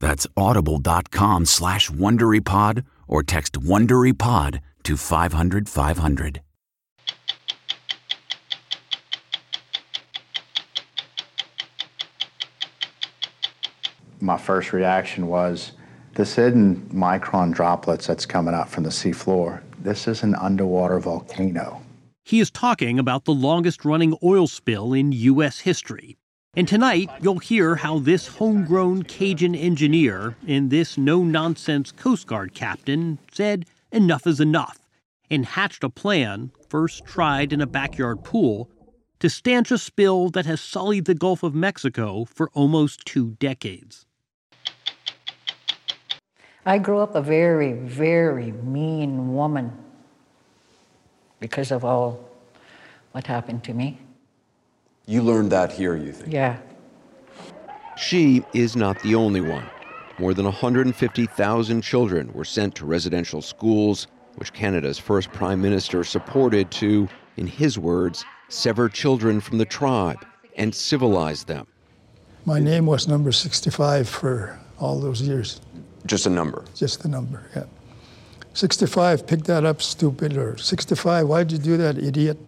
That's audible.com slash WonderyPod or text WonderyPod to 500 500. My first reaction was this hidden micron droplets that's coming out from the seafloor. This is an underwater volcano. He is talking about the longest running oil spill in U.S. history and tonight, you'll hear how this homegrown Cajun engineer and this no nonsense Coast Guard captain said enough is enough and hatched a plan, first tried in a backyard pool, to stanch a spill that has sullied the Gulf of Mexico for almost two decades. I grew up a very, very mean woman because of all what happened to me. You learned that here, you think? Yeah. She is not the only one. More than 150,000 children were sent to residential schools, which Canada's first prime minister supported to, in his words, sever children from the tribe and civilize them. My name was number 65 for all those years. Just a number? Just a number, yeah. 65, pick that up, stupid, or 65, why'd you do that, idiot?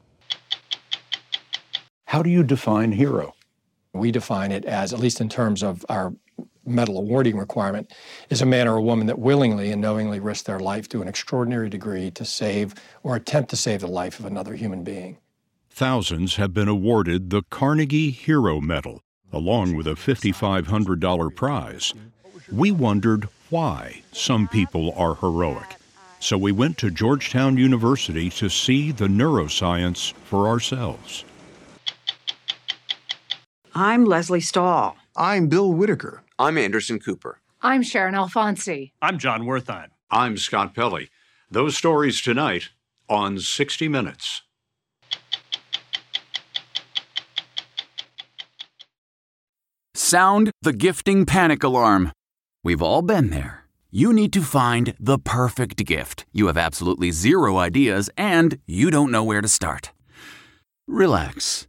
How do you define hero? We define it as, at least in terms of our medal awarding requirement, is a man or a woman that willingly and knowingly risked their life to an extraordinary degree to save or attempt to save the life of another human being. Thousands have been awarded the Carnegie Hero Medal, along with a $5,500 prize. We wondered why some people are heroic. So we went to Georgetown University to see the neuroscience for ourselves. I'm Leslie Stahl. I'm Bill Whitaker. I'm Anderson Cooper. I'm Sharon Alfonsi. I'm Jon Wertheim. I'm Scott Pelley. Those stories tonight on 60 Minutes. Sound the gifting panic alarm. We've all been there. You need to find the perfect gift. You have absolutely zero ideas and you don't know where to start. Relax.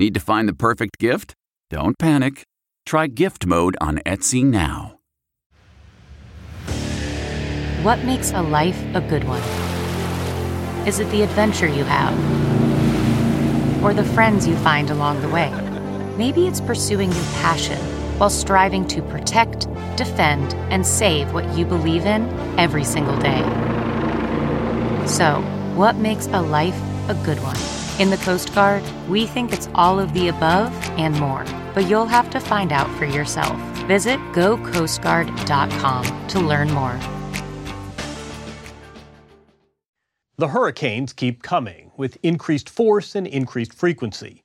Need to find the perfect gift? Don't panic. Try gift mode on Etsy now. What makes a life a good one? Is it the adventure you have? Or the friends you find along the way? Maybe it's pursuing your passion while striving to protect, defend, and save what you believe in every single day. So, what makes a life a good one? In the Coast Guard, we think it's all of the above and more, but you'll have to find out for yourself. Visit gocoastguard.com to learn more. The hurricanes keep coming with increased force and increased frequency.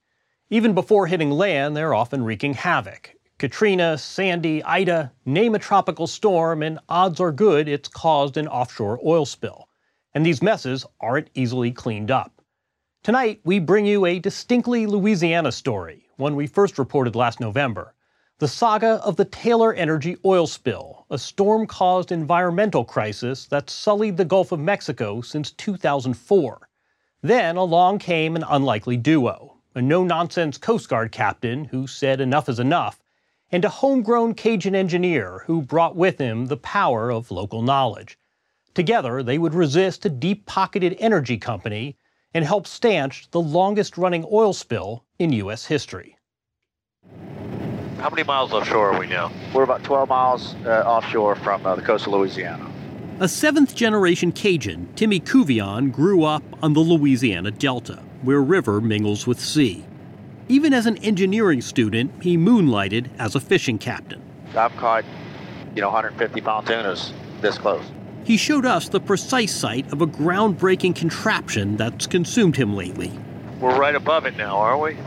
Even before hitting land, they're often wreaking havoc. Katrina, Sandy, Ida, name a tropical storm, and odds are good it's caused an offshore oil spill. And these messes aren't easily cleaned up. Tonight, we bring you a distinctly Louisiana story, one we first reported last November. The saga of the Taylor Energy oil spill, a storm caused environmental crisis that sullied the Gulf of Mexico since 2004. Then along came an unlikely duo a no nonsense Coast Guard captain who said enough is enough, and a homegrown Cajun engineer who brought with him the power of local knowledge. Together, they would resist a deep pocketed energy company and help stanch the longest running oil spill in U.S. history. How many miles offshore are we now? We're about 12 miles uh, offshore from uh, the coast of Louisiana. A seventh generation Cajun, Timmy Couvillon, grew up on the Louisiana Delta, where river mingles with sea. Even as an engineering student, he moonlighted as a fishing captain. I've caught, you know, 150 pound tunas this close. He showed us the precise site of a groundbreaking contraption that's consumed him lately. We're right above it now, aren't we?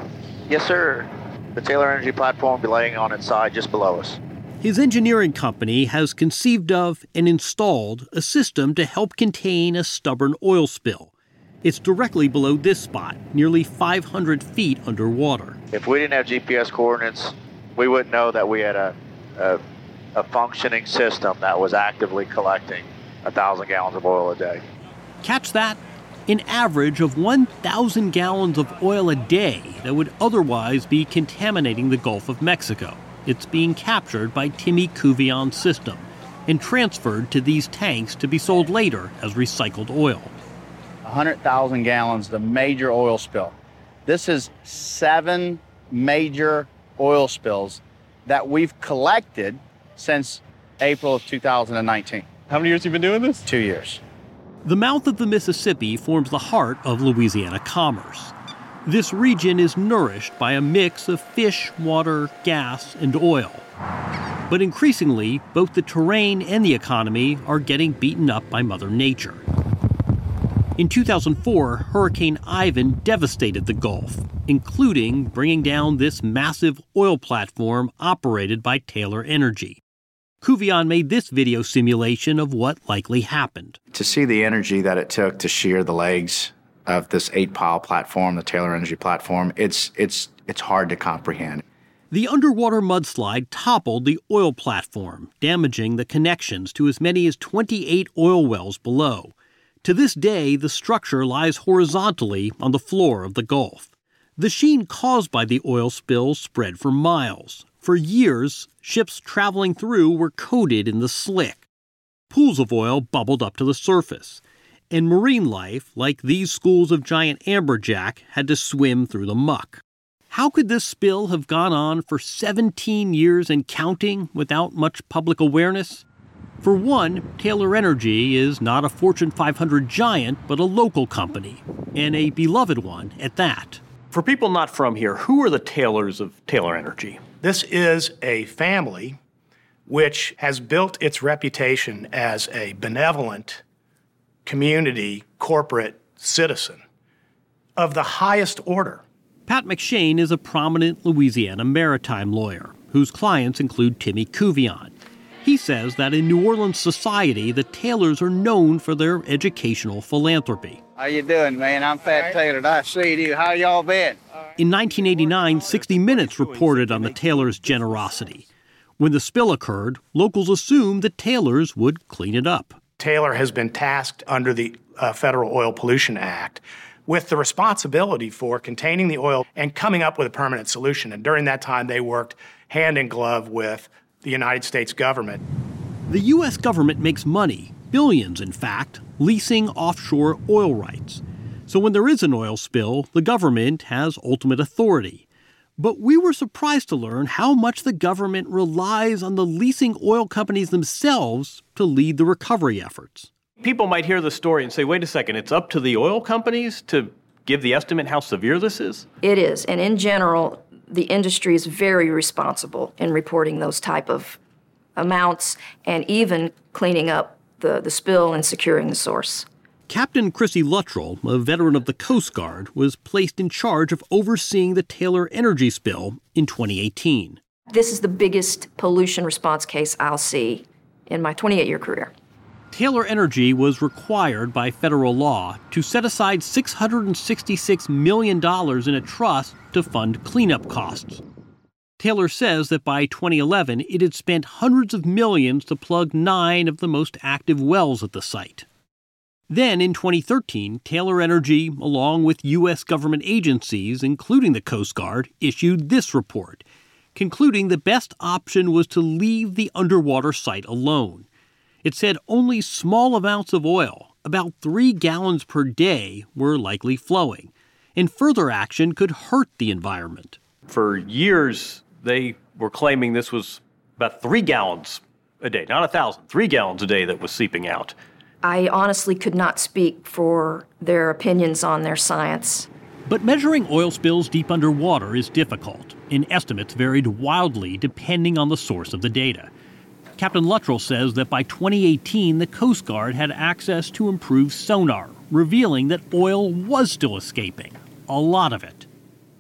Yes, sir. The Taylor Energy platform will be laying on its side just below us. His engineering company has conceived of and installed a system to help contain a stubborn oil spill. It's directly below this spot, nearly 500 feet underwater. If we didn't have GPS coordinates, we wouldn't know that we had a, a, a functioning system that was actively collecting a thousand gallons of oil a day. Catch that? An average of 1,000 gallons of oil a day that would otherwise be contaminating the Gulf of Mexico. It's being captured by Timmy Couvillon's system and transferred to these tanks to be sold later as recycled oil. 100,000 gallons, the major oil spill. This is seven major oil spills that we've collected since April of 2019. How many years have you been doing this? Two years. The mouth of the Mississippi forms the heart of Louisiana commerce. This region is nourished by a mix of fish, water, gas, and oil. But increasingly, both the terrain and the economy are getting beaten up by Mother Nature. In 2004, Hurricane Ivan devastated the Gulf, including bringing down this massive oil platform operated by Taylor Energy. Couvillon made this video simulation of what likely happened. To see the energy that it took to shear the legs of this eight pile platform, the Taylor Energy platform, it's, it's, it's hard to comprehend. The underwater mudslide toppled the oil platform, damaging the connections to as many as 28 oil wells below. To this day, the structure lies horizontally on the floor of the Gulf. The sheen caused by the oil spill spread for miles. For years, ships traveling through were coated in the slick. Pools of oil bubbled up to the surface, and marine life, like these schools of giant amberjack, had to swim through the muck. How could this spill have gone on for 17 years and counting without much public awareness? For one, Taylor Energy is not a Fortune 500 giant, but a local company, and a beloved one at that. For people not from here, who are the Taylors of Taylor Energy? This is a family which has built its reputation as a benevolent community corporate citizen of the highest order. Pat McShane is a prominent Louisiana maritime lawyer whose clients include Timmy Couvillon. He says that in New Orleans society, the Taylors are known for their educational philanthropy. How you doing, man? I'm Pat Taylor. Nice to see you. How y'all been? In 1989, 60 Minutes reported on the Taylors' generosity. When the spill occurred, locals assumed the Taylors would clean it up. Taylor has been tasked under the uh, Federal Oil Pollution Act with the responsibility for containing the oil and coming up with a permanent solution. And during that time, they worked hand in glove with the United States government. The U.S. government makes money, billions in fact, leasing offshore oil rights. So when there is an oil spill, the government has ultimate authority. But we were surprised to learn how much the government relies on the leasing oil companies themselves to lead the recovery efforts. People might hear the story and say, wait a second, it's up to the oil companies to give the estimate how severe this is? It is. And in general, the industry is very responsible in reporting those type of amounts and even cleaning up the, the spill and securing the source. Captain Kristi Luttrell, a veteran of the Coast Guard, was placed in charge of overseeing the Taylor Energy spill in 2018. This is the biggest pollution response case I'll see in my 28 year career. Taylor Energy was required by federal law to set aside $666 million in a trust to fund cleanup costs. Taylor says that by 2011, it had spent hundreds of millions to plug nine of the most active wells at the site. Then in 2013, Taylor Energy, along with U.S. government agencies, including the Coast Guard, issued this report, concluding the best option was to leave the underwater site alone. It said only small amounts of oil, about three gallons per day, were likely flowing, and further action could hurt the environment. For years, they were claiming this was about three gallons a day, not a thousand, three gallons a day that was seeping out. I honestly could not speak for their opinions on their science. But measuring oil spills deep underwater is difficult, and estimates varied wildly depending on the source of the data. Captain Luttrell says that by 2018, the Coast Guard had access to improved sonar, revealing that oil was still escaping, a lot of it.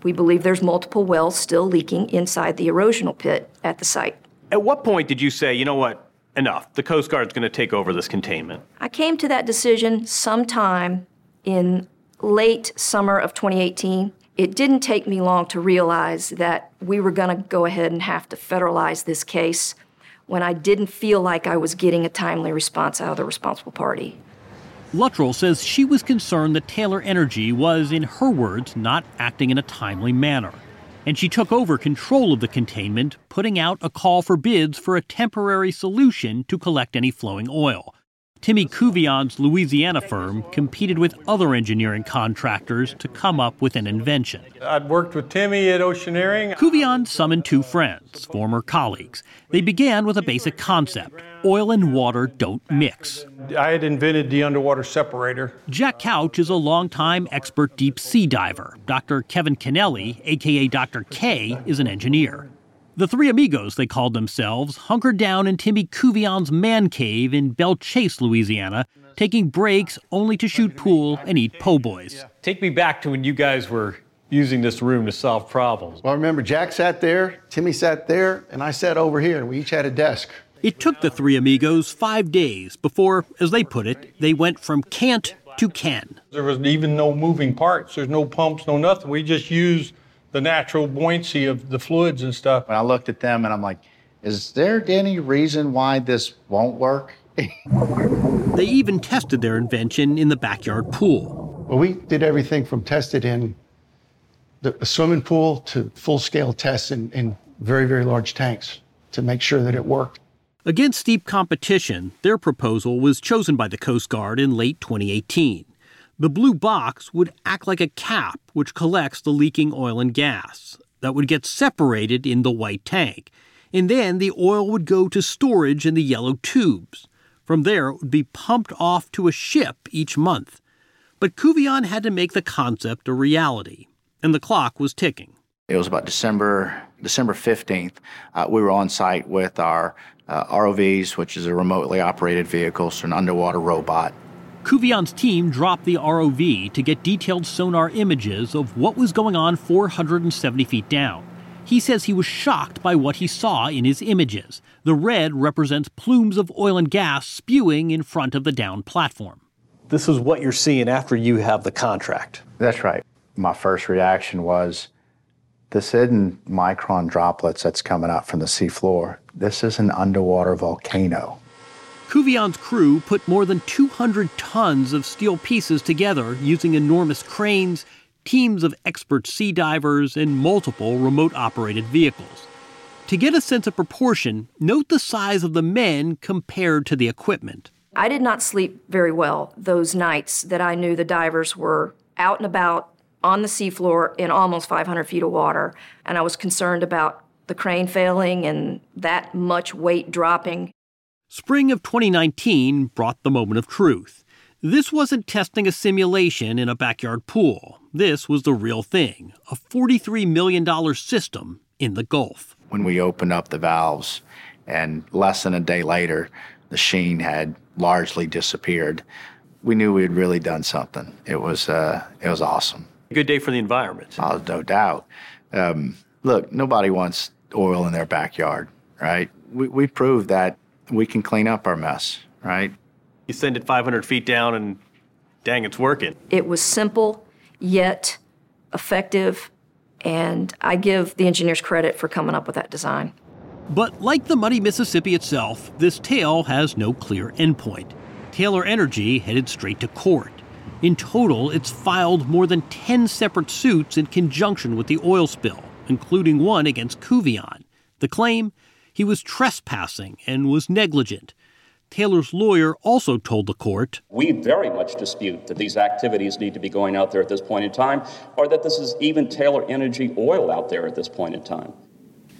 We believe there's multiple wells still leaking inside the erosional pit at the site. At what point did you say, you know what, enough. The Coast Guard's going to take over this containment. I came to that decision sometime in late summer of 2018. It didn't take me long to realize that we were going to go ahead and have to federalize this case when I didn't feel like I was getting a timely response out of the responsible party. Luttrell says she was concerned that Taylor Energy was, in her words, not acting in a timely manner and she took over control of the containment, putting out a call for bids for a temporary solution to collect any flowing oil. Timmy Couvillon's Louisiana firm competed with other engineering contractors to come up with an invention. I'd worked with Timmy at Oceaneering. Couvillon summoned two friends, former colleagues. They began with a basic concept oil and water don't mix. I had invented the underwater separator. Jack Couch is a longtime expert deep sea diver. Dr. Kevin Kennelly, aka Dr. K, is an engineer. The three amigos, they called themselves, hunkered down in Timmy Couvillon's man cave in Belle Chasse, Louisiana, taking breaks only to shoot pool and eat po' boys. Take me back to when you guys were using this room to solve problems. Well, remember, Jack sat there, Timmy sat there, and I sat over here, and we each had a desk. It took the three amigos five days before, as they put it, they went from can't to can. There was even no moving parts, there's no pumps, no nothing. We just used the natural buoyancy of the fluids and stuff. When I looked at them and I'm like, is there any reason why this won't work? they even tested their invention in the backyard pool. Well, we did everything from tested in the swimming pool to full scale tests in, in very, very large tanks to make sure that it worked. Against steep competition, their proposal was chosen by the Coast Guard in late 2018. The blue box would act like a cap which collects the leaking oil and gas that would get separated in the white tank, and then the oil would go to storage in the yellow tubes. From there, it would be pumped off to a ship each month. But Couvillon had to make the concept a reality, and the clock was ticking. It was about December December 15th. Uh, we were on site with our uh, ROVs, which is a remotely operated vehicle, so an underwater robot. Couvillon's team dropped the ROV to get detailed sonar images of what was going on 470 feet down. He says he was shocked by what he saw in his images. The red represents plumes of oil and gas spewing in front of the down platform. This is what you're seeing after you have the contract. That's right. My first reaction was this hidden micron droplets that's coming up from the seafloor. This is an underwater volcano. Couvillon's crew put more than 200 tons of steel pieces together using enormous cranes, teams of expert sea divers, and multiple remote operated vehicles. To get a sense of proportion, note the size of the men compared to the equipment. I did not sleep very well those nights that I knew the divers were out and about on the seafloor in almost 500 feet of water, and I was concerned about the crane failing and that much weight dropping. Spring of 2019 brought the moment of truth. This wasn't testing a simulation in a backyard pool. This was the real thing a $43 million system in the Gulf. When we opened up the valves, and less than a day later, the sheen had largely disappeared, we knew we had really done something. It was, uh, it was awesome. Good day for the environment. Oh, no doubt. Um, look, nobody wants oil in their backyard, right? We, we proved that we can clean up our mess, right? You send it 500 feet down, and dang, it's working. It was simple, yet effective, and I give the engineers credit for coming up with that design. But like the muddy Mississippi itself, this tale has no clear endpoint. Taylor Energy headed straight to court. In total, it's filed more than 10 separate suits in conjunction with the oil spill, including one against Couvillon. The claim? He was trespassing and was negligent. Taylor's lawyer also told the court We very much dispute that these activities need to be going out there at this point in time, or that this is even Taylor Energy oil out there at this point in time.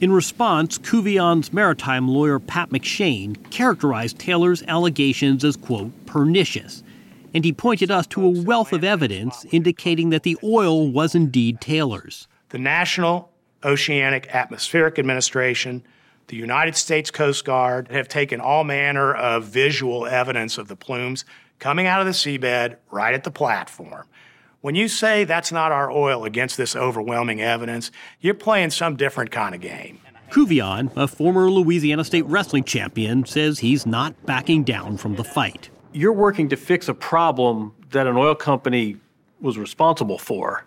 In response, Couvillon's maritime lawyer Pat McShane characterized Taylor's allegations as, quote, pernicious, and he pointed us to a wealth of evidence indicating that the oil was indeed Taylor's. The National Oceanic Atmospheric Administration, the United States Coast Guard have taken all manner of visual evidence of the plumes coming out of the seabed right at the platform. When you say that's not our oil against this overwhelming evidence, you're playing some different kind of game. Couvillon, a former Louisiana State wrestling champion, says he's not backing down from the fight. You're working to fix a problem that an oil company was responsible for,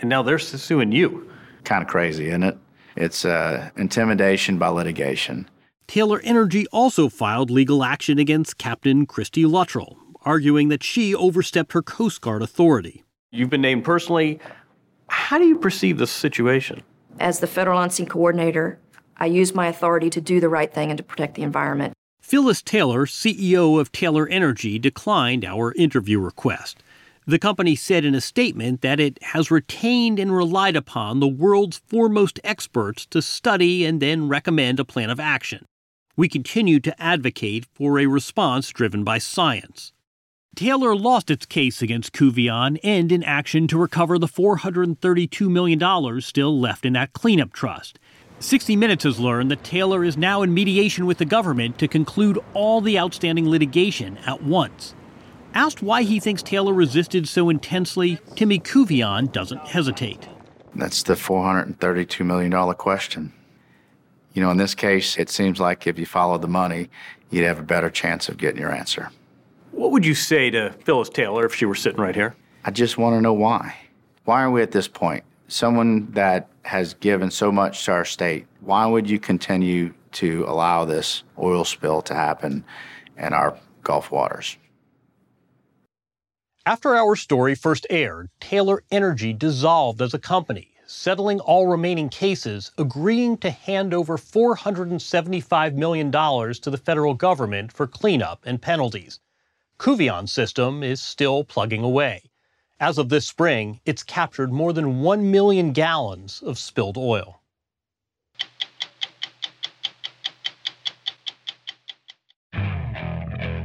and now they're suing you. Kind of crazy, isn't it? It's uh, intimidation by litigation. Taylor Energy also filed legal action against Captain Kristi Luttrell, arguing that she overstepped her Coast Guard authority. You've been named personally. How do you perceive this situation? As the federal on-scene coordinator, I use my authority to do the right thing and to protect the environment. Phyllis Taylor, CEO of Taylor Energy, declined our interview request. The company said in a statement that it has retained and relied upon the world's foremost experts to study and then recommend a plan of action. We continue to advocate for a response driven by science. Taylor lost its case against Couvillon and in action to recover the $432 million still left in that cleanup trust. 60 Minutes has learned that Taylor is now in mediation with the government to conclude all the outstanding litigation at once. Asked why he thinks Taylor resisted so intensely, Timmy Couvillon doesn't hesitate. That's the $432 million question. You know, in this case, it seems like if you followed the money, you'd have a better chance of getting your answer. What would you say to Phyllis Taylor if she were sitting right here? I just want to know why. Why are we at this point? Someone that has given so much to our state, why would you continue to allow this oil spill to happen in our Gulf waters? After our story first aired, Taylor Energy dissolved as a company, settling all remaining cases, agreeing to hand over $475 million to the federal government for cleanup and penalties. Couvillon's system is still plugging away. As of this spring, it's captured more than 1 million gallons of spilled oil.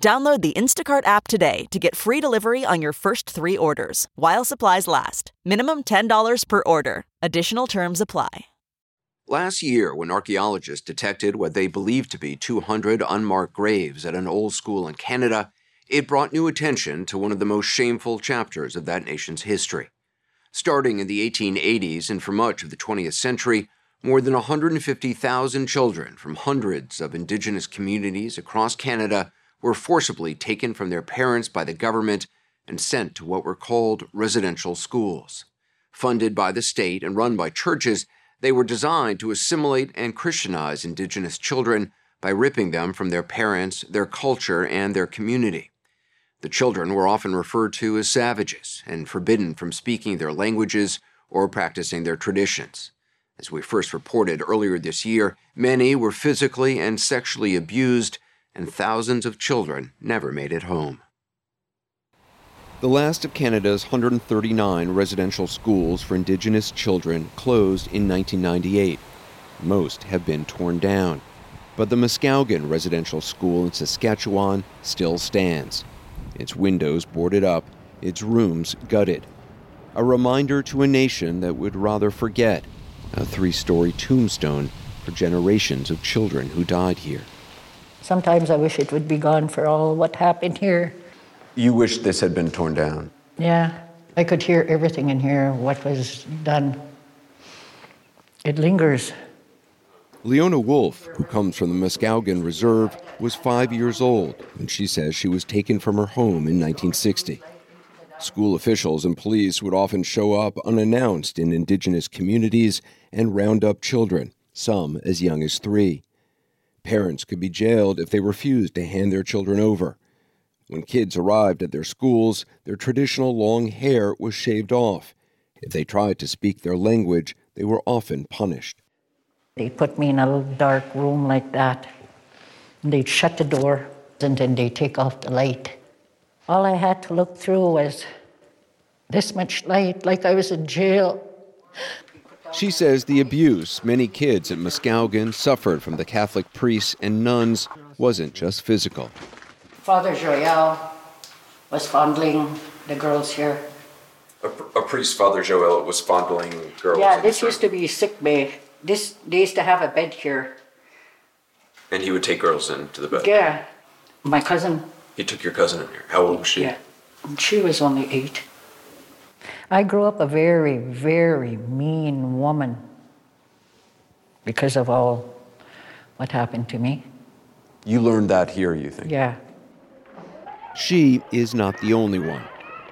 Download the Instacart app today to get free delivery on your first three orders while supplies last. Minimum $10 per order. Additional terms apply. Last year, when archaeologists detected what they believed to be 200 unmarked graves at an old school in Canada, it brought new attention to one of the most shameful chapters of that nation's history. Starting in the 1880s and for much of the 20th century, more than 150,000 children from hundreds of Indigenous communities across Canada were forcibly taken from their parents by the government and sent to what were called residential schools. Funded by the state and run by churches, they were designed to assimilate and Christianize Indigenous children by ripping them from their parents, their culture, and their community. The children were often referred to as savages and forbidden from speaking their languages or practicing their traditions. As we first reported earlier this year, many were physically and sexually abused, and thousands of children never made it home. The last of Canada's 139 residential schools for Indigenous children closed in 1998. Most have been torn down. But the Muskowekwan Residential School in Saskatchewan still stands. Its windows boarded up, its rooms gutted. A reminder to a nation that would rather forget a three story tombstone for generations of children who died here. Sometimes I wish it would be gone for all what happened here. You wish this had been torn down? Yeah, I could hear everything in here, what was done. It lingers. Leona Wolf, who comes from the Muskowekwan Reserve, was five years old when she says she was taken from her home in 1960. School officials and police would often show up unannounced in indigenous communities and round up children, some as young as three. Parents could be jailed if they refused to hand their children over. When kids arrived at their schools, their traditional long hair was shaved off. If they tried to speak their language, they were often punished. They put me in a little dark room like that. And They'd shut the door and then they'd take off the light. All I had to look through was this much light, like I was in jail. She says the abuse many kids at Muskowekwan suffered from the Catholic priests and nuns wasn't just physical. Father Joel was fondling the girls here. A, a priest, Father Joel, was fondling girls. Yeah, this used to be sick bay. This they used to have a bed here. And he would take girls into the bed. Yeah, my cousin. He took your cousin in here. How old was she? Yeah, she was only eight. I grew up a very, very mean woman because of all what happened to me. You learned that here, you think? Yeah. She is not the only one.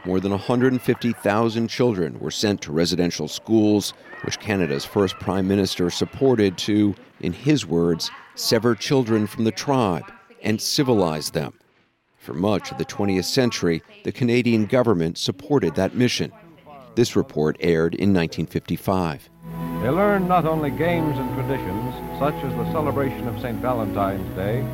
More than 150,000 children were sent to residential schools, which Canada's first prime minister supported to, in his words, sever children from the tribe and civilize them. For much of the 20th century, the Canadian government supported that mission. This report aired in 1955. They learn not only games and traditions, such as the celebration of St. Valentine's Day,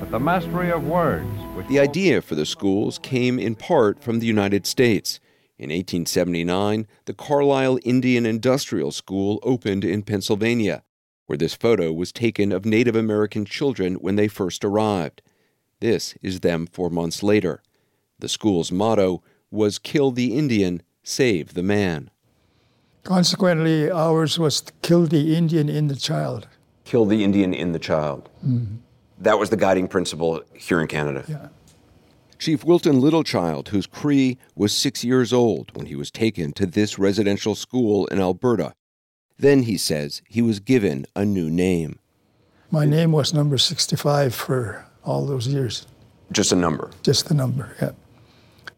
but the mastery of words. The idea for the schools came in part from the United States. In 1879, the Carlisle Indian Industrial School opened in Pennsylvania, where this photo was taken of Native American children when they first arrived. This is them four months later. The school's motto was Kill the Indian, Save the Man. Consequently, ours was kill the Indian in the child. Kill the Indian in the child. Mm-hmm. That was the guiding principle here in Canada. Yeah. Chief Wilton Littlechild, who's Cree was six years old when he was taken to this residential school in Alberta. Then, he says, he was given a new name. My name was number 65 for all those years. Just a number? Just the number, yeah.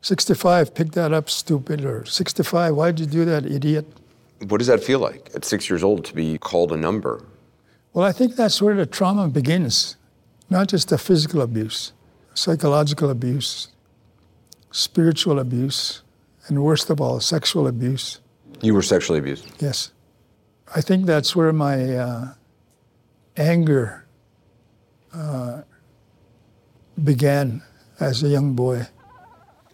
65, pick that up, stupid, or 65, why'd you do that, idiot? What does that feel like at six years old to be called a number? Well, I think that's where the trauma begins, not just the physical abuse, psychological abuse, spiritual abuse, and worst of all, sexual abuse. You were sexually abused? Yes. I think that's where my uh, anger uh, began as a young boy.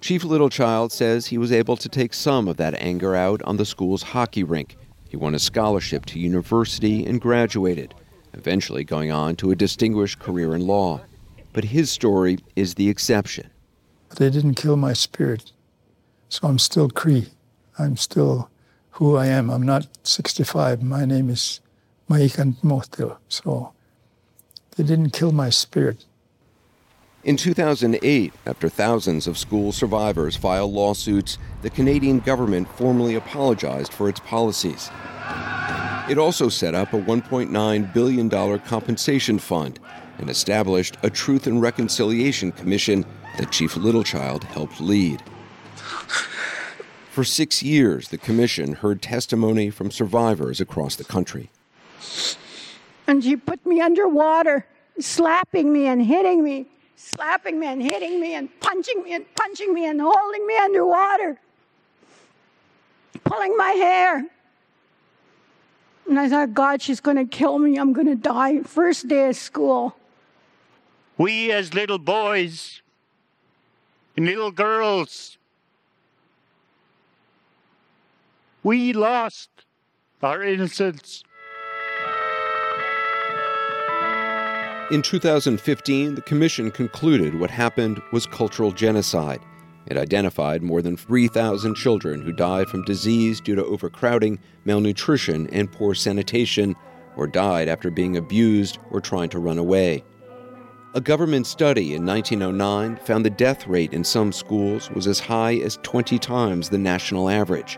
Chief Littlechild says he was able to take some of that anger out on the school's hockey rink. He won a scholarship to university and graduated, eventually going on to a distinguished career in law. But his story is the exception. They didn't kill my spirit, so I'm still Cree. I'm still who I am. I'm not 65. My name is maikan motil. So they didn't kill my spirit. In 2008, after thousands of school survivors filed lawsuits, the Canadian government formally apologized for its policies. It also set up a $1.9 billion compensation fund and established a Truth and Reconciliation Commission that Chief Littlechild helped lead. For six years, the commission heard testimony from survivors across the country. And she put me underwater, slapping me and hitting me, slapping me and hitting me and punching me and punching me and holding me underwater, pulling my hair. And I thought, God, she's going to kill me. I'm going to die. First day of school. We, as little boys and little girls, we lost our innocence. In 2015, the commission concluded what happened was cultural genocide. It identified more than 3,000 children who died from disease due to overcrowding, malnutrition, and poor sanitation, or died after being abused or trying to run away. A government study in 1909 found the death rate in some schools was as high as 20 times the national average.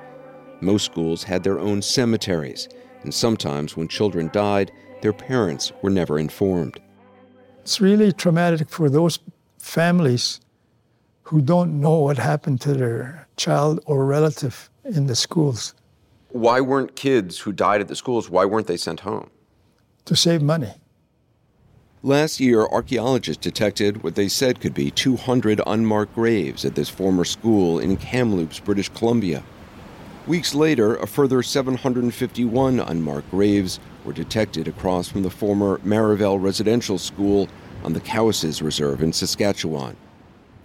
Most schools had their own cemeteries, and sometimes when children died, their parents were never informed. It's really traumatic for those families who don't know what happened to their child or relative in the schools Why weren't kids who died at the schools, why weren't they sent home? to save money. Last year, archaeologists detected what they said could be 200 unmarked graves at this former school in Kamloops, British Columbia. Weeks later, a further 751 unmarked graves were detected across from the former Marieval Residential School on the Cowessess Reserve in Saskatchewan.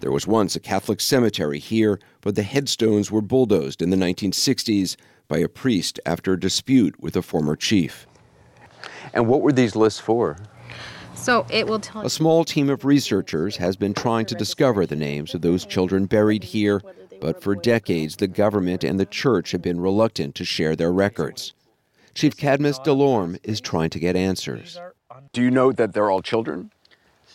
There was once a Catholic cemetery here, but the headstones were bulldozed in the 1960s by a priest after a dispute with a former chief. And what were these lists for? So it will tell A small team of researchers has been trying to discover the names of those children buried here, but for decades the government and the church have been reluctant to share their records. Chief Cadmus Delorme is trying to get answers. Do you know that they're all children?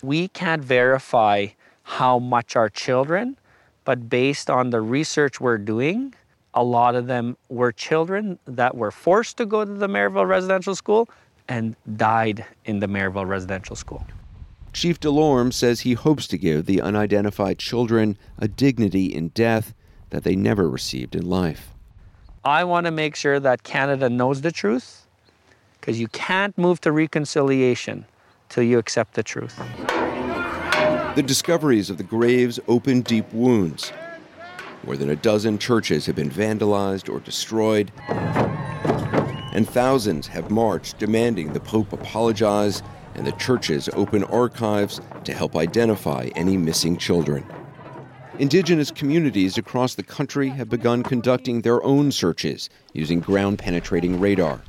We can't verify how much are children, but based on the research we're doing, a lot of them were children that were forced to go to the Marieval Residential School and died in the Marieval Residential School. Chief Delorme says he hopes to give the unidentified children a dignity in death that they never received in life. I want to make sure that Canada knows the truth because you can't move to reconciliation till you accept the truth. The discoveries of the graves open deep wounds. More than a dozen churches have been vandalized or destroyed, and thousands have marched demanding the Pope apologize and the churches open archives to help identify any missing children. Indigenous communities across the country have begun conducting their own searches using ground penetrating radar.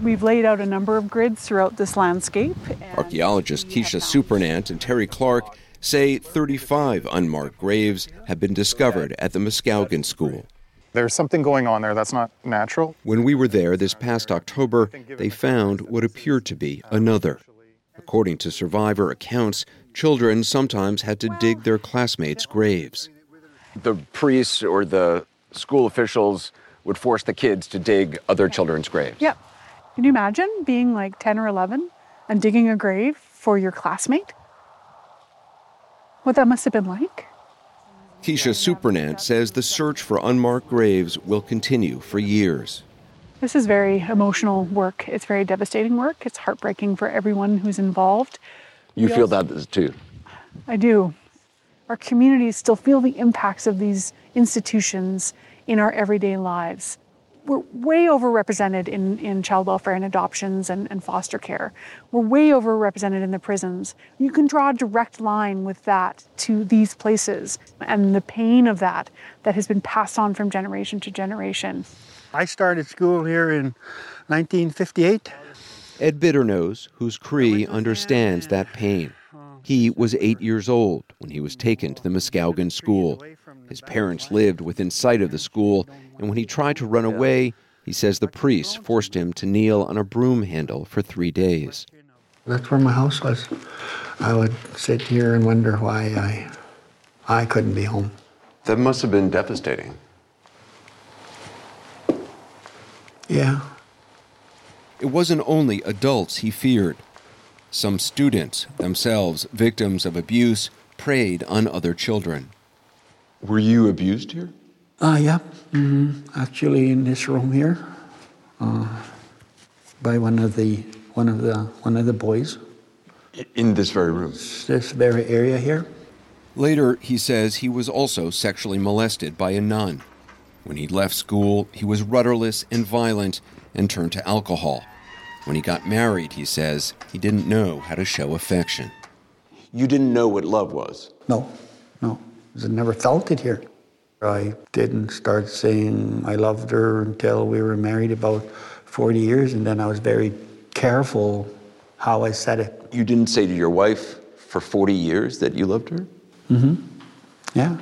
We've laid out a number of grids throughout this landscape. Archaeologists Kisha Supernant and Terry Clark say 35 unmarked graves have been discovered at the Muskowekwan School. There's something going on there that's not natural. When we were there this past October, they found what appeared to be another. According to survivor accounts, children sometimes had to dig their classmates' graves. The priests or the school officials would force the kids to dig other children's graves. Yep. Can you imagine being like 10 or 11 and digging a grave for your classmate? What that must have been like? Kisha Supernant says the search for unmarked graves will continue for years. This is very emotional work. It's very devastating work. It's heartbreaking for everyone who's involved. You We feel also- that too. I do. Our communities still feel the impacts of these institutions in our everyday lives. We're way overrepresented in, in child welfare and adoptions and, and foster care. We're way overrepresented in the prisons. You can draw a direct line with that to these places and the pain of that that has been passed on from generation to generation. I started school here in 1958. Ed Bitternose, who's Cree understands that pain. He was eight years old when he was taken to the Muskowekwan school. His parents lived within sight of the school, and when he tried to run away, He says the priests forced him to kneel on a broom handle for three days. That's where my house was. I would sit here and wonder why I, I couldn't be home. That must have been devastating. Yeah. It wasn't only adults he feared. Some students, themselves victims of abuse, preyed on other children. Were you abused here? Uh, yeah. Mm-hmm. Actually, in this room here, uh, by one of the one of the one of the boys. In this very room. This very area here. Later, he says he was also sexually molested by a nun. When he left school, he was rudderless and violent and turned to alcohol. When he got married, he says he didn't know how to show affection. You didn't know what love was? No, no. I never felt it here. I didn't start saying I loved her until we were married about 40 years, and then I was very careful how I said it. You didn't say to your wife for 40 years that you loved her? Mm-hmm. Yeah.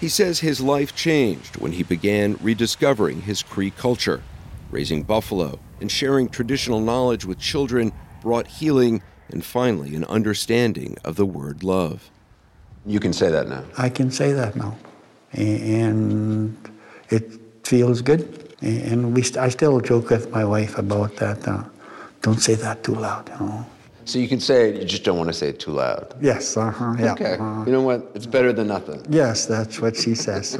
He says his life changed when he began rediscovering his Cree culture. Raising buffalo and sharing traditional knowledge with children brought healing and finally an understanding of the word love. You can say that now. I can say that now. And it feels good. And we st- I still joke with my wife about that. Uh, don't say that too loud, you know. So you can say it, you just don't want to say it too loud. Yes, uh-huh, yeah. Okay. uh-huh. You know what? It's better than nothing. Yes, that's what she says.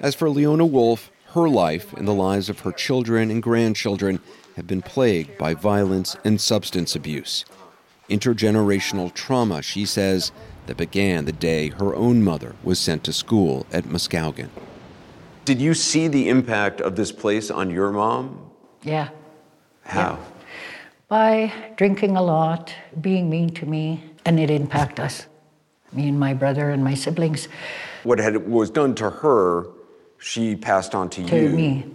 As for Leona Wolf, her life and the lives of her children and grandchildren have been plagued by violence and substance abuse. Intergenerational trauma, she says, that began the day her own mother was sent to school at Muskowekwan. Did you see the impact of this place on your mom? Yeah. How? By drinking a lot, being mean to me, and it impacted us. Me and my brother and my siblings. What had was done to her, she passed on to, To you. me.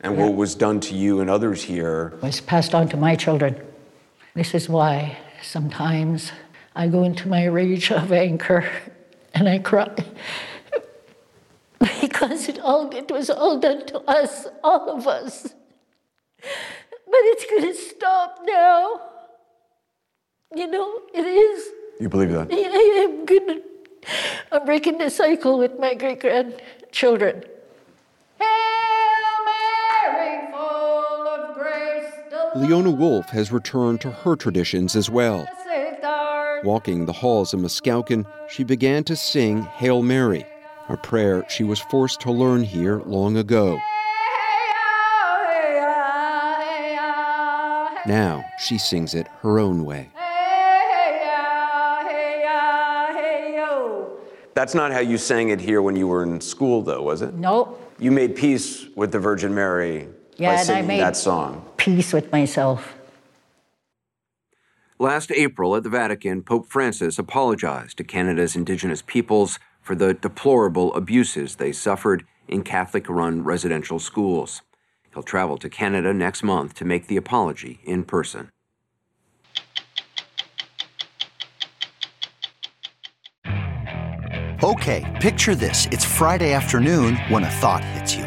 And what was done to you and others here was passed on to my children. This is why sometimes I go into my rage of anger and I cry. because it all it was all done to us, all of us. But it's gonna stop now. You know, it is. You believe that? I am gonna I'm breaking the cycle with my great grandchildren. Leona Wolf has returned to her traditions as well. Walking the halls of Muskowekwan, she began to sing Hail Mary, a prayer she was forced to learn here long ago. Now she sings it her own way. That's not how you sang it here when you were in school, though, was it? Nope. You made peace with the Virgin Mary Yeah, by and I singing made that song. Peace with myself. Last April at the Vatican, Pope Francis apologized to Canada's Indigenous peoples for the deplorable abuses they suffered in Catholic run residential schools. He'll travel to Canada next month to make the apology in person. Okay, picture this. It's Friday afternoon when a thought hits you.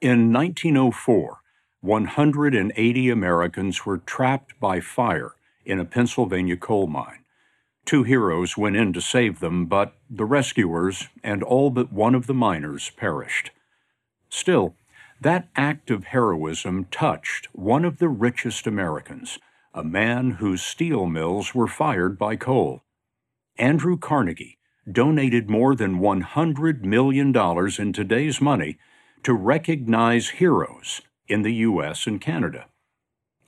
In 1904, 180 Americans were trapped by fire in a Pennsylvania coal mine. Two heroes went in to save them, but the rescuers and all but one of the miners perished. Still, That act of heroism touched one of the richest Americans, a man whose steel mills were fired by coal. Andrew Carnegie donated more than $100 million in today's money to recognize heroes in the U.S. and Canada.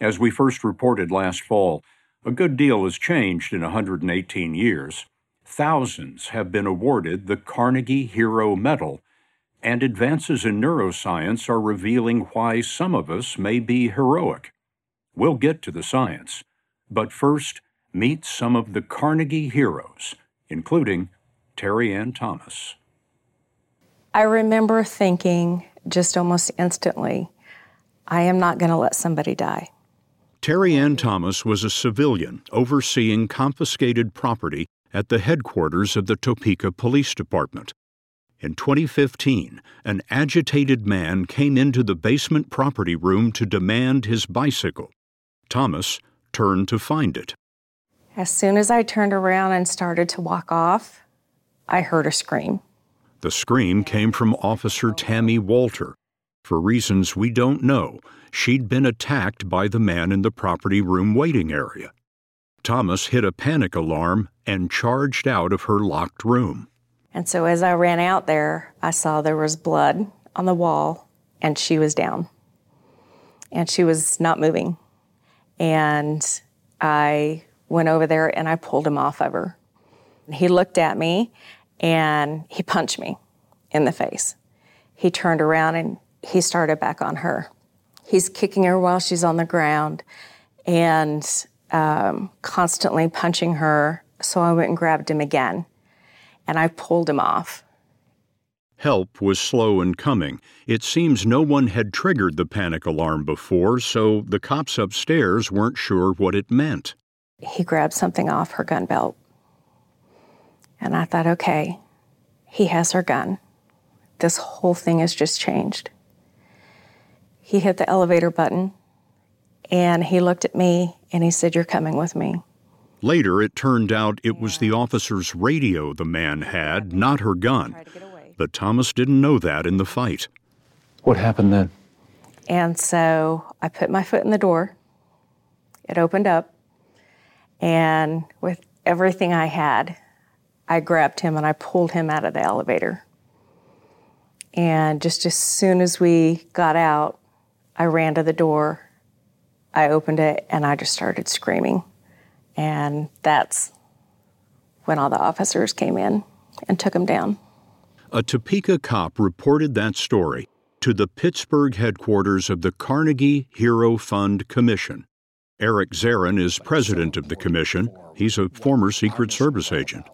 As we first reported last fall, a good deal has changed in 118 years. Thousands have been awarded the Carnegie Hero Medal, and advances in neuroscience are revealing why some of us may be heroic. We'll get to the science, but first, meet some of the Carnegie heroes, including Terry Ann Thomas. I remember thinking just almost instantly, I am not going to let somebody die. Terry Ann Thomas was a civilian overseeing confiscated property at the headquarters of the Topeka Police Department. In 2015, an agitated man came into the basement property room to demand his bicycle. Thomas turned to find it. As soon as I turned around and started to walk off, I heard a scream. The scream came from Officer Tammy Walter. For reasons we don't know, she'd been attacked by the man in the property room waiting area. Thomas hit a panic alarm and charged out of her locked room. And so as I ran out there, I saw there was blood on the wall and she was down. And she was not moving. And I went over there and I pulled him off of her. He looked at me and he punched me in the face. He turned around and he started back on her. He's kicking her while she's on the ground and um, constantly punching her. So I went and grabbed him again and I pulled him off. Help was slow in coming. It seems no one had triggered the panic alarm before, so the cops upstairs weren't sure what it meant. He grabbed something off her gun belt. And I thought, okay, he has her gun. This whole thing has just changed. He hit the elevator button and he looked at me and he said, You're coming with me. Later, it turned out it was the officer's radio the man had, not her gun. But Thomas didn't know that in the fight. What happened then? And so I put my foot in the door. It opened up. And with everything I had, I grabbed him and I pulled him out of the elevator. And just as soon as we got out, I ran to the door, I opened it, and I just started screaming. And that's when all the officers came in and took him down. A Topeka cop reported that story to the Pittsburgh headquarters of the Carnegie Hero Fund Commission. Eric Zahren is president of the commission. He's a former Secret Service agent.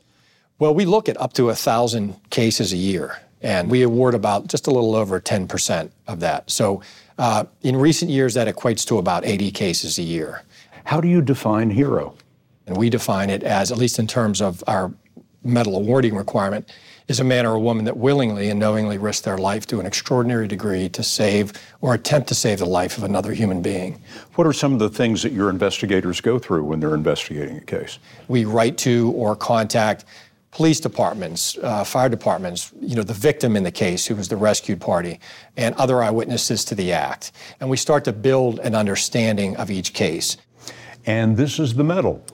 Well, we look at up to a thousand cases a year, and we award about just a little over 10% of that. So uh, in recent years, that equates to about 80 cases a year. How do you define hero? And we define it as, at least in terms of our medal awarding requirement, is a man or a woman that willingly and knowingly risked their life to an extraordinary degree to save or attempt to save the life of another human being. What are some of the things that your investigators go through when they're investigating a case? We write to or contact police departments, uh, fire departments, you know, the victim in the case, who was the rescued party, and other eyewitnesses to the act. And we start to build an understanding of each case. And this is the medal.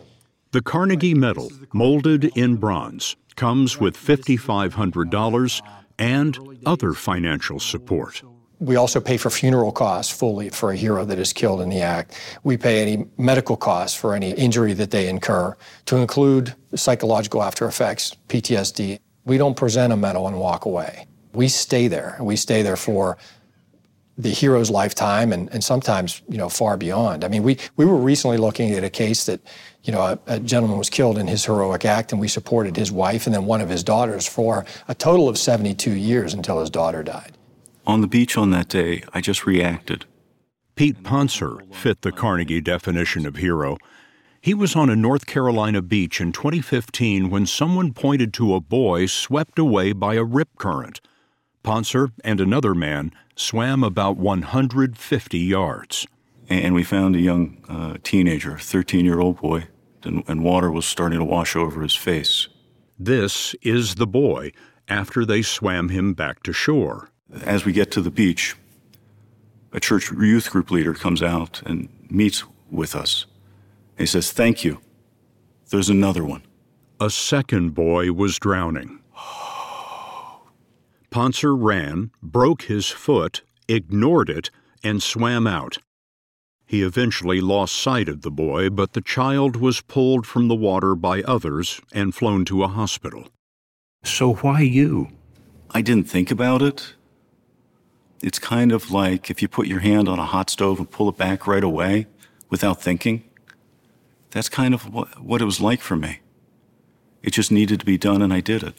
The Carnegie Medal, molded in bronze, comes with $5,500 and other financial support. We also pay for funeral costs fully for a hero that is killed in the act. We pay any medical costs for any injury that they incur, to include psychological after effects, PTSD. We don't present a medal and walk away. We stay there. We stay there for the hero's lifetime and, and sometimes, you know, far beyond. I mean, we, we were recently looking at a case that, you know, a, a, gentleman was killed in his heroic act and we supported his wife and then one of his daughters for a total of 72 years until his daughter died. On the beach on that day, I just reacted. Pete Ponser fit the Carnegie definition of hero. He was on a North Carolina beach in 2015 when someone pointed to a boy swept away by a rip current. Ponser and another man swam about 150 yards. And we found a young uh, teenager, 13 year old boy, and, and water was starting to wash over his face. This is the boy after they swam him back to shore. As we get to the beach, a church youth group leader comes out and meets with us. He says, Thank you. There's another one. A second boy was drowning. Ponser ran, broke his foot, ignored it, and swam out. He eventually lost sight of the boy, but the child was pulled from the water by others and flown to a hospital. So why you? I didn't think about it. It's kind of like if you put your hand on a hot stove and pull it back right away without thinking. That's kind of what, what it was like for me. It just needed to be done, and I did it.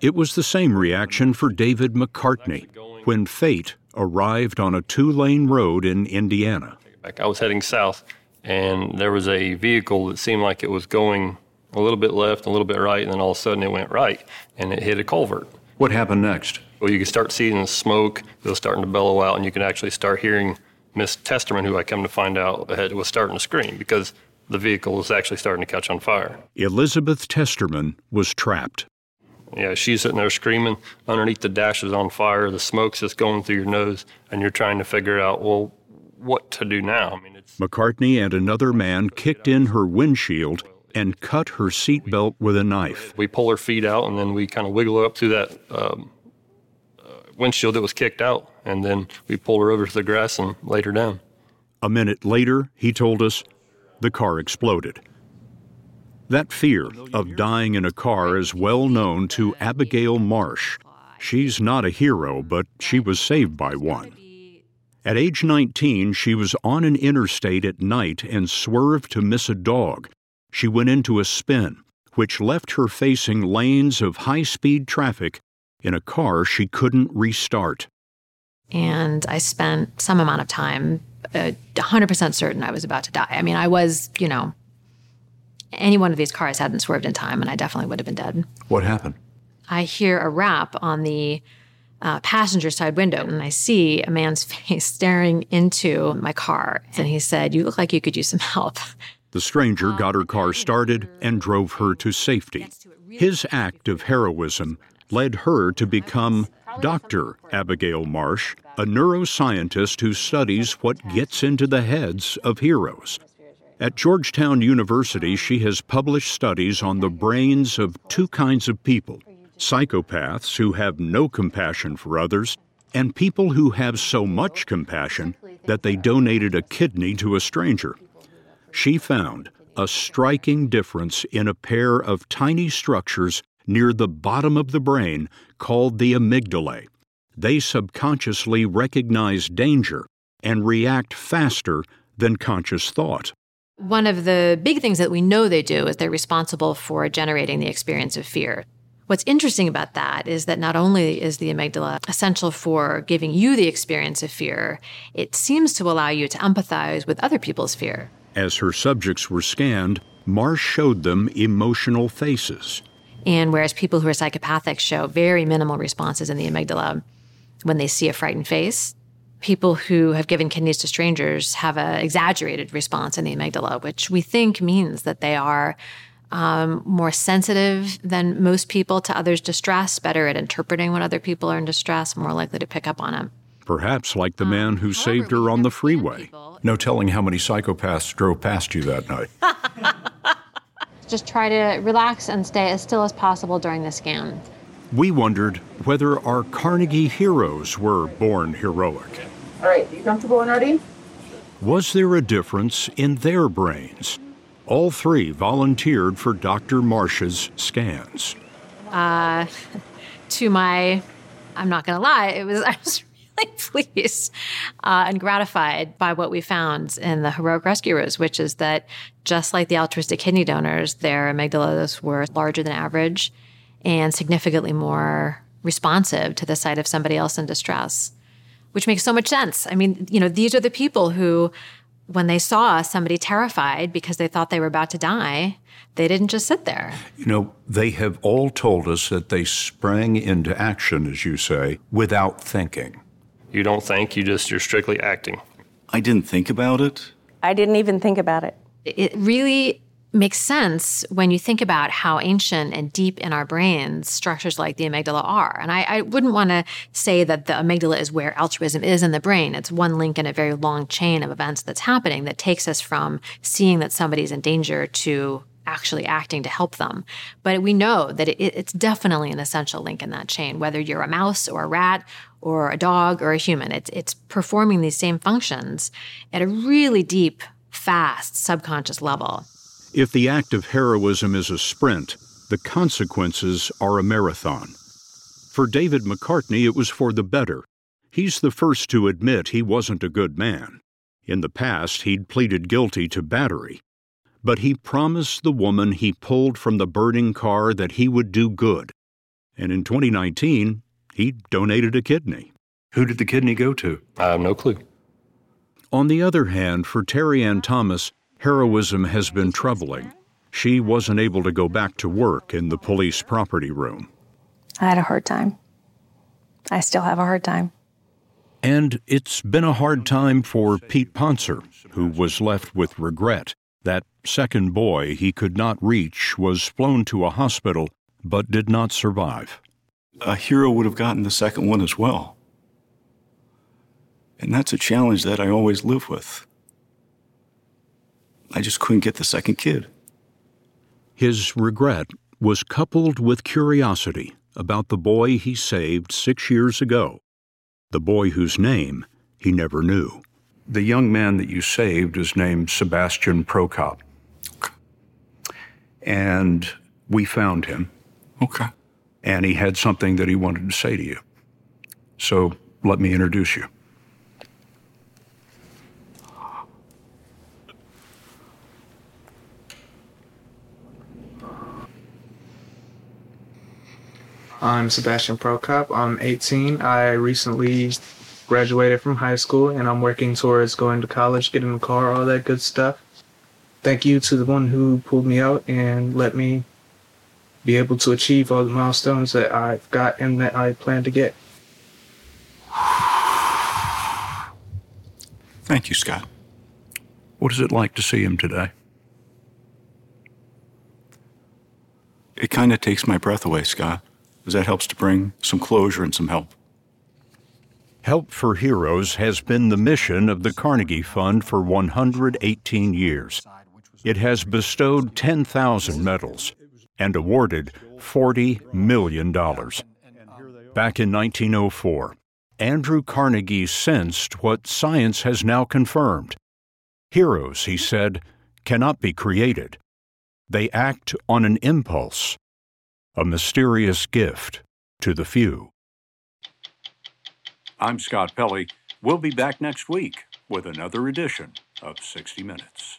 It was the same reaction for David McCartney when fate arrived on a two lane road in Indiana. I was heading south, and there was a vehicle that seemed like it was going a little bit left, a little bit right, and then all of a sudden it went right and it hit a culvert. What happened next? Well, you can start seeing the smoke, it was starting to bellow out, and you can actually start hearing Miss Testerman, who I come to find out ahead, was starting to scream because the vehicle was actually starting to catch on fire. Elizabeth Testerman was trapped. Yeah, she's sitting there screaming. Underneath the dash is on fire. The smoke's just going through your nose, and you're trying to figure out, well, what to do now. I mean, it's McCartney and another man kicked in her windshield and cut her seatbelt with a knife. we pull her feet out, and then we kind of wiggle her up through that um, windshield that was kicked out, and then we pulled her over to the grass and laid her down. A minute later, he told us the car exploded. That fear of dying in a car is well known to Abigail Marsh. She's not a hero, but she was saved by one. At age 19, she was on an interstate at night and swerved to miss a dog. She went into a spin, which left her facing lanes of high speed traffic in a car she couldn't restart. And I spent some amount of time uh, 100% certain I was about to die. I mean, I was, you know, any one of these cars hadn't swerved in time, and I definitely would have been dead. What happened? I hear a rap on the uh, passenger side window, and I see a man's face staring into my car. And he said, You look like you could use some help. The stranger got her car started and drove her to safety. His act of heroism led her to become Dr. Abigail Marsh, a neuroscientist who studies what gets into the heads of heroes. At Georgetown University, she has published studies on the brains of two kinds of people psychopaths who have no compassion for others, and people who have so much compassion that they donated a kidney to a stranger. She found a striking difference in a pair of tiny structures near the bottom of the brain called the amygdalae. They subconsciously recognize danger and react faster than conscious thought. One of the big things that we know they do is they're responsible for generating the experience of fear. What's interesting about that is that not only is the amygdala essential for giving you the experience of fear, it seems to allow you to empathize with other people's fear. As her subjects were scanned, Marsh showed them emotional faces. And whereas people who are psychopathic show very minimal responses in the amygdala when they see a frightened face, people who have given kidneys to strangers have an exaggerated response in the amygdala, which we think means that they are um, more sensitive than most people to others' distress, better at interpreting when other people are in distress, more likely to pick up on it. Perhaps like the man who saved her on the freeway. No telling how many psychopaths drove past you that night. Just try to relax and stay as still as possible during the scan. We wondered whether our Carnegie heroes were born heroic. All right, you comfortable and ready? Was there a difference in their brains? All three volunteered for Dr. Marsh's scans. Uh, to my, I'm not going to lie, it was I was really pleased uh, and gratified by what we found in the heroic rescuers, which is that just like the altruistic kidney donors, their amygdalas were larger than average and significantly more responsive to the sight of somebody else in distress, which makes so much sense. I mean, you know, these are the people who when they saw somebody terrified because they thought they were about to die, they didn't just sit there. You know, they have all told us that they sprang into action, as you say, without thinking. You don't think, you just, you're strictly acting. I didn't think about it. I didn't even think about it. It really makes sense when you think about how ancient and deep in our brains structures like the amygdala are. And I, I wouldn't want to say that the amygdala is where altruism is in the brain. It's one link in a very long chain of events that's happening that takes us from seeing that somebody's in danger to actually acting to help them. But we know that it, it's definitely an essential link in that chain, whether you're a mouse or a rat or a dog or a human. It's, it's performing these same functions at a really deep, fast, subconscious level. If the act of heroism is a sprint, the consequences are a marathon. For David McCartney, it was for the better. He's the first to admit he wasn't a good man. In the past, he'd pleaded guilty to battery. But he promised the woman he pulled from the burning car that he would do good. And in 2019, he donated a kidney. Who did the kidney go to? I have no clue. On the other hand, for Terry Ann Thomas, heroism has been troubling. She wasn't able to go back to work in the police property room. I had a hard time. I still have a hard time. And it's been a hard time for Pete Ponser, who was left with regret. That second boy he could not reach was flown to a hospital but did not survive. A hero would have gotten the second one as well. And that's a challenge that I always live with. I just couldn't get the second kid. His regret was coupled with curiosity about the boy he saved six years ago, the boy whose name he never knew. The young man that you saved is named Sebastian Prokop. And we found him. Okay. And he had something that he wanted to say to you. So let me introduce you. I'm Sebastian Prokop. I'm 18. I recently graduated from high school and I'm working towards going to college, getting a car, all that good stuff. Thank you to the one who pulled me out and let me be able to achieve all the milestones that I've got and that I plan to get. Thank you, Scott. What is it like to see him today? It kind of takes my breath away, Scott, because that helps to bring some closure and some help. Help for Heroes has been the mission of the Carnegie Fund for 118 years. It has bestowed 10,000 medals and awarded $40 million. Back in 1904, Andrew Carnegie sensed what science has now confirmed. Heroes, he said, cannot be created. They act on an impulse, a mysterious gift to the few. I'm Scott Pelley. We'll be back next week with another edition of 60 Minutes.